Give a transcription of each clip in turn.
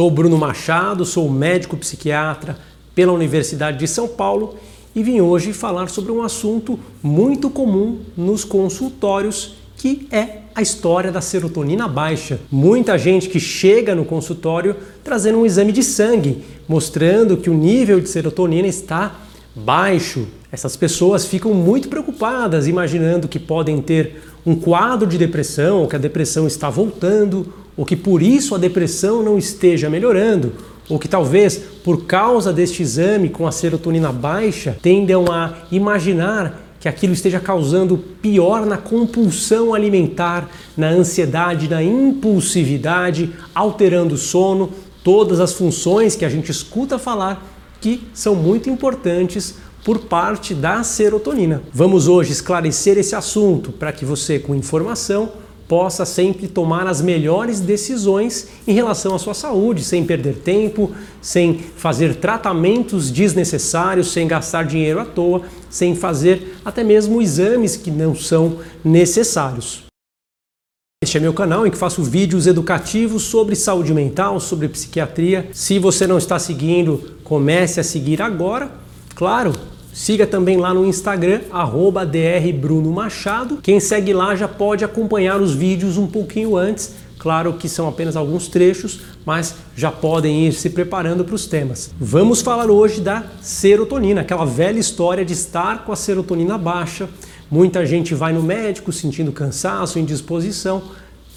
Sou Bruno Machado, sou médico psiquiatra pela Universidade de São Paulo e vim hoje falar sobre um assunto muito comum nos consultórios, que é a história da serotonina baixa. Muita gente que chega no consultório trazendo um exame de sangue, mostrando que o nível de serotonina está baixo. Essas pessoas ficam muito preocupadas, imaginando que podem ter um quadro de depressão, ou que a depressão está voltando, ou que por isso a depressão não esteja melhorando, ou que talvez por causa deste exame com a serotonina baixa tendam a imaginar que aquilo esteja causando pior na compulsão alimentar, na ansiedade, na impulsividade, alterando o sono, todas as funções que a gente escuta falar que são muito importantes por parte da serotonina. Vamos hoje esclarecer esse assunto para que você, com informação, possa sempre tomar as melhores decisões em relação à sua saúde, sem perder tempo, sem fazer tratamentos desnecessários, sem gastar dinheiro à toa, sem fazer até mesmo exames que não são necessários. Este é meu canal em que faço vídeos educativos sobre saúde mental, sobre psiquiatria. Se você não está seguindo, comece a seguir agora. Claro, Siga também lá no Instagram, drbrunomachado. Quem segue lá já pode acompanhar os vídeos um pouquinho antes. Claro que são apenas alguns trechos, mas já podem ir se preparando para os temas. Vamos falar hoje da serotonina, aquela velha história de estar com a serotonina baixa. Muita gente vai no médico sentindo cansaço, indisposição,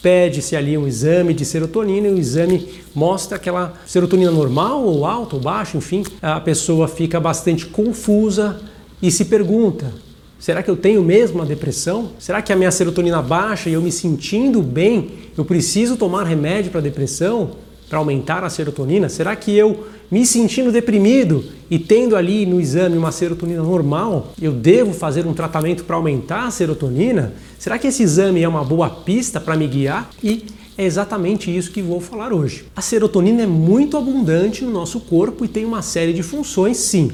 pede-se ali um exame de serotonina e o exame mostra aquela serotonina normal ou alta ou baixa, enfim, a pessoa fica bastante confusa e se pergunta: será que eu tenho mesmo uma depressão? Será que a minha serotonina baixa e eu me sentindo bem, eu preciso tomar remédio para depressão para aumentar a serotonina? Será que eu me sentindo deprimido e tendo ali no exame uma serotonina normal, eu devo fazer um tratamento para aumentar a serotonina? Será que esse exame é uma boa pista para me guiar? E é exatamente isso que vou falar hoje. A serotonina é muito abundante no nosso corpo e tem uma série de funções, sim.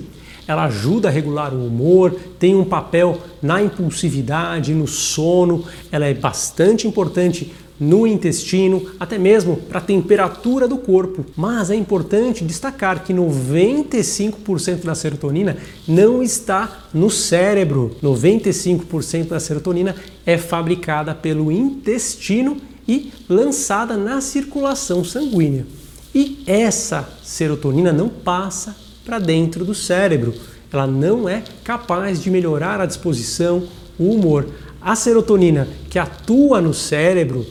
Ela ajuda a regular o humor, tem um papel na impulsividade, no sono, ela é bastante importante no intestino, até mesmo para a temperatura do corpo. Mas é importante destacar que 95% da serotonina não está no cérebro. 95% da serotonina é fabricada pelo intestino e lançada na circulação sanguínea. E essa serotonina não passa para dentro do cérebro. Ela não é capaz de melhorar a disposição, o humor. A serotonina que atua no cérebro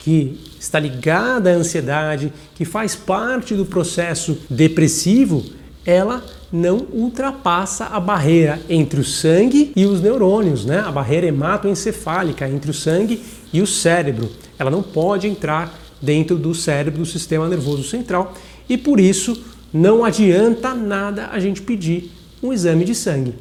que está ligada à ansiedade, que faz parte do processo depressivo, ela não ultrapassa a barreira entre o sangue e os neurônios, né? a barreira hematoencefálica entre o sangue e o cérebro. Ela não pode entrar dentro do cérebro do sistema nervoso central e por isso não adianta nada a gente pedir um exame de sangue.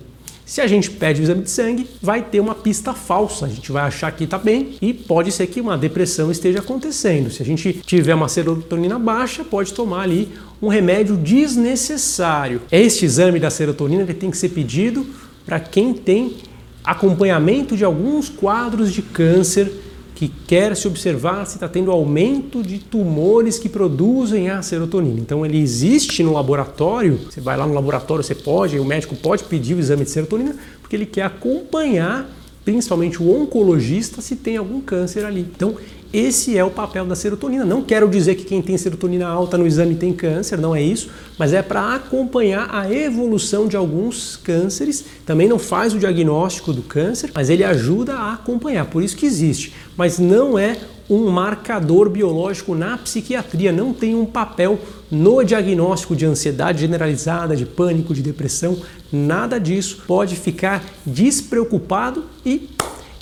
Se a gente pede o exame de sangue, vai ter uma pista falsa. A gente vai achar que está bem e pode ser que uma depressão esteja acontecendo. Se a gente tiver uma serotonina baixa, pode tomar ali um remédio desnecessário. Este exame da serotonina ele tem que ser pedido para quem tem acompanhamento de alguns quadros de câncer que quer se observar se está tendo aumento de tumores que produzem a serotonina. Então ele existe no laboratório, você vai lá no laboratório, você pode, o médico pode pedir o exame de serotonina, porque ele quer acompanhar principalmente o oncologista se tem algum câncer ali. Então esse é o papel da serotonina. Não quero dizer que quem tem serotonina alta no exame tem câncer, não é isso, mas é para acompanhar a evolução de alguns cânceres. Também não faz o diagnóstico do câncer, mas ele ajuda a acompanhar. Por isso que existe. Mas não é um marcador biológico na psiquiatria, não tem um papel no diagnóstico de ansiedade generalizada, de pânico, de depressão, nada disso. Pode ficar despreocupado e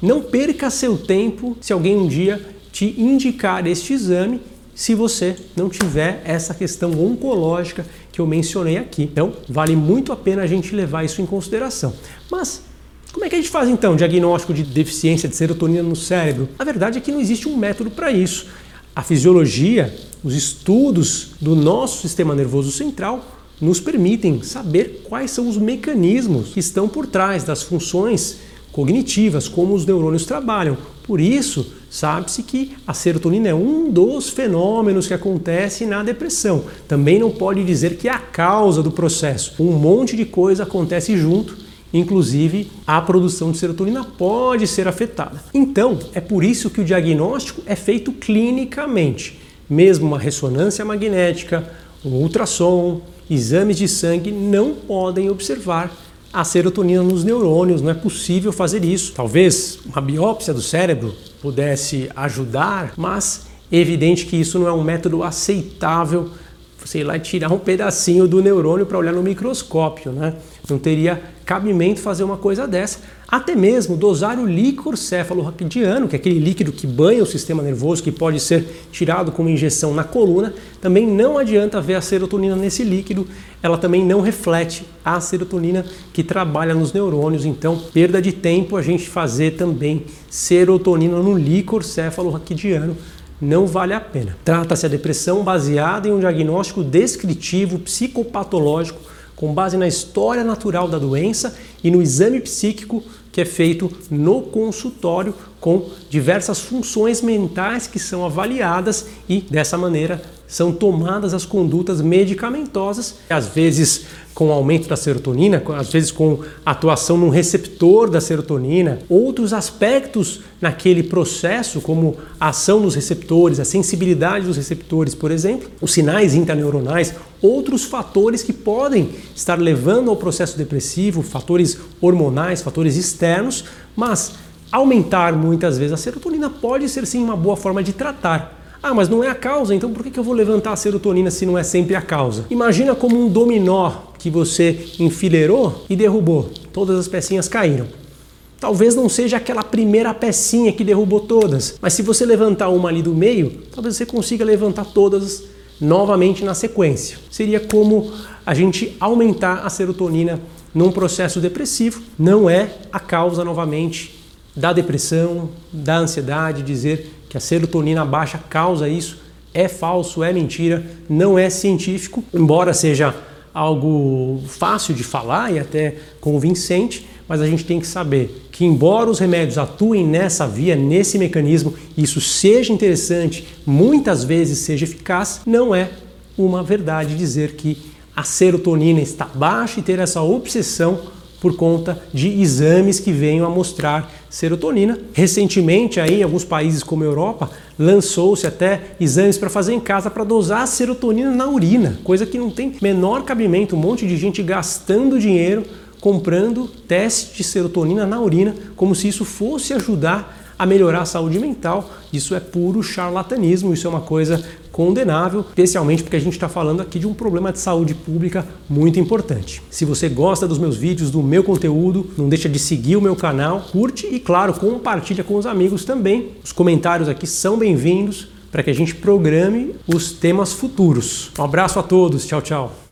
não perca seu tempo se alguém um dia te indicar este exame se você não tiver essa questão oncológica que eu mencionei aqui. Então, vale muito a pena a gente levar isso em consideração. Mas como é que a gente faz então diagnóstico de deficiência de serotonina no cérebro? A verdade é que não existe um método para isso. A fisiologia, os estudos do nosso sistema nervoso central nos permitem saber quais são os mecanismos que estão por trás das funções cognitivas, como os neurônios trabalham. Por isso, sabe-se que a serotonina é um dos fenômenos que acontece na depressão. Também não pode dizer que é a causa do processo. Um monte de coisa acontece junto Inclusive, a produção de serotonina pode ser afetada. Então, é por isso que o diagnóstico é feito clinicamente. Mesmo uma ressonância magnética, um ultrassom, exames de sangue não podem observar a serotonina nos neurônios, não é possível fazer isso. Talvez uma biópsia do cérebro pudesse ajudar, mas é evidente que isso não é um método aceitável sei lá, tirar um pedacinho do neurônio para olhar no microscópio, né? Não teria cabimento fazer uma coisa dessa. Até mesmo dosar o líquor cefalorraquidiano, que é aquele líquido que banha o sistema nervoso, que pode ser tirado com uma injeção na coluna, também não adianta ver a serotonina nesse líquido, ela também não reflete a serotonina que trabalha nos neurônios, então perda de tempo a gente fazer também serotonina no líquor cefalorraquidiano não vale a pena. Trata-se a depressão baseada em um diagnóstico descritivo psicopatológico com base na história natural da doença e no exame psíquico que é feito no consultório com diversas funções mentais que são avaliadas e dessa maneira são tomadas as condutas medicamentosas, às vezes com aumento da serotonina, às vezes com atuação num receptor da serotonina, outros aspectos naquele processo, como a ação dos receptores, a sensibilidade dos receptores, por exemplo, os sinais intraneuronais, outros fatores que podem estar levando ao processo depressivo, fatores hormonais, fatores externos, mas aumentar muitas vezes a serotonina pode ser sim uma boa forma de tratar. Ah, mas não é a causa, então por que eu vou levantar a serotonina se não é sempre a causa? Imagina como um dominó que você enfileirou e derrubou. Todas as pecinhas caíram. Talvez não seja aquela primeira pecinha que derrubou todas, mas se você levantar uma ali do meio, talvez você consiga levantar todas novamente na sequência. Seria como a gente aumentar a serotonina num processo depressivo. Não é a causa novamente da depressão, da ansiedade, dizer que a serotonina baixa causa isso é falso, é mentira, não é científico, embora seja algo fácil de falar e até convincente, mas a gente tem que saber que, embora os remédios atuem nessa via, nesse mecanismo, isso seja interessante, muitas vezes seja eficaz, não é uma verdade dizer que a serotonina está baixa e ter essa obsessão por conta de exames que venham a mostrar serotonina. Recentemente, aí, em alguns países como a Europa, lançou-se até exames para fazer em casa para dosar a serotonina na urina, coisa que não tem menor cabimento. Um monte de gente gastando dinheiro comprando teste de serotonina na urina, como se isso fosse ajudar a melhorar a saúde mental. Isso é puro charlatanismo, isso é uma coisa condenável, especialmente porque a gente está falando aqui de um problema de saúde pública muito importante. Se você gosta dos meus vídeos, do meu conteúdo, não deixa de seguir o meu canal, curte e, claro, compartilha com os amigos também. Os comentários aqui são bem-vindos para que a gente programe os temas futuros. Um abraço a todos, tchau, tchau.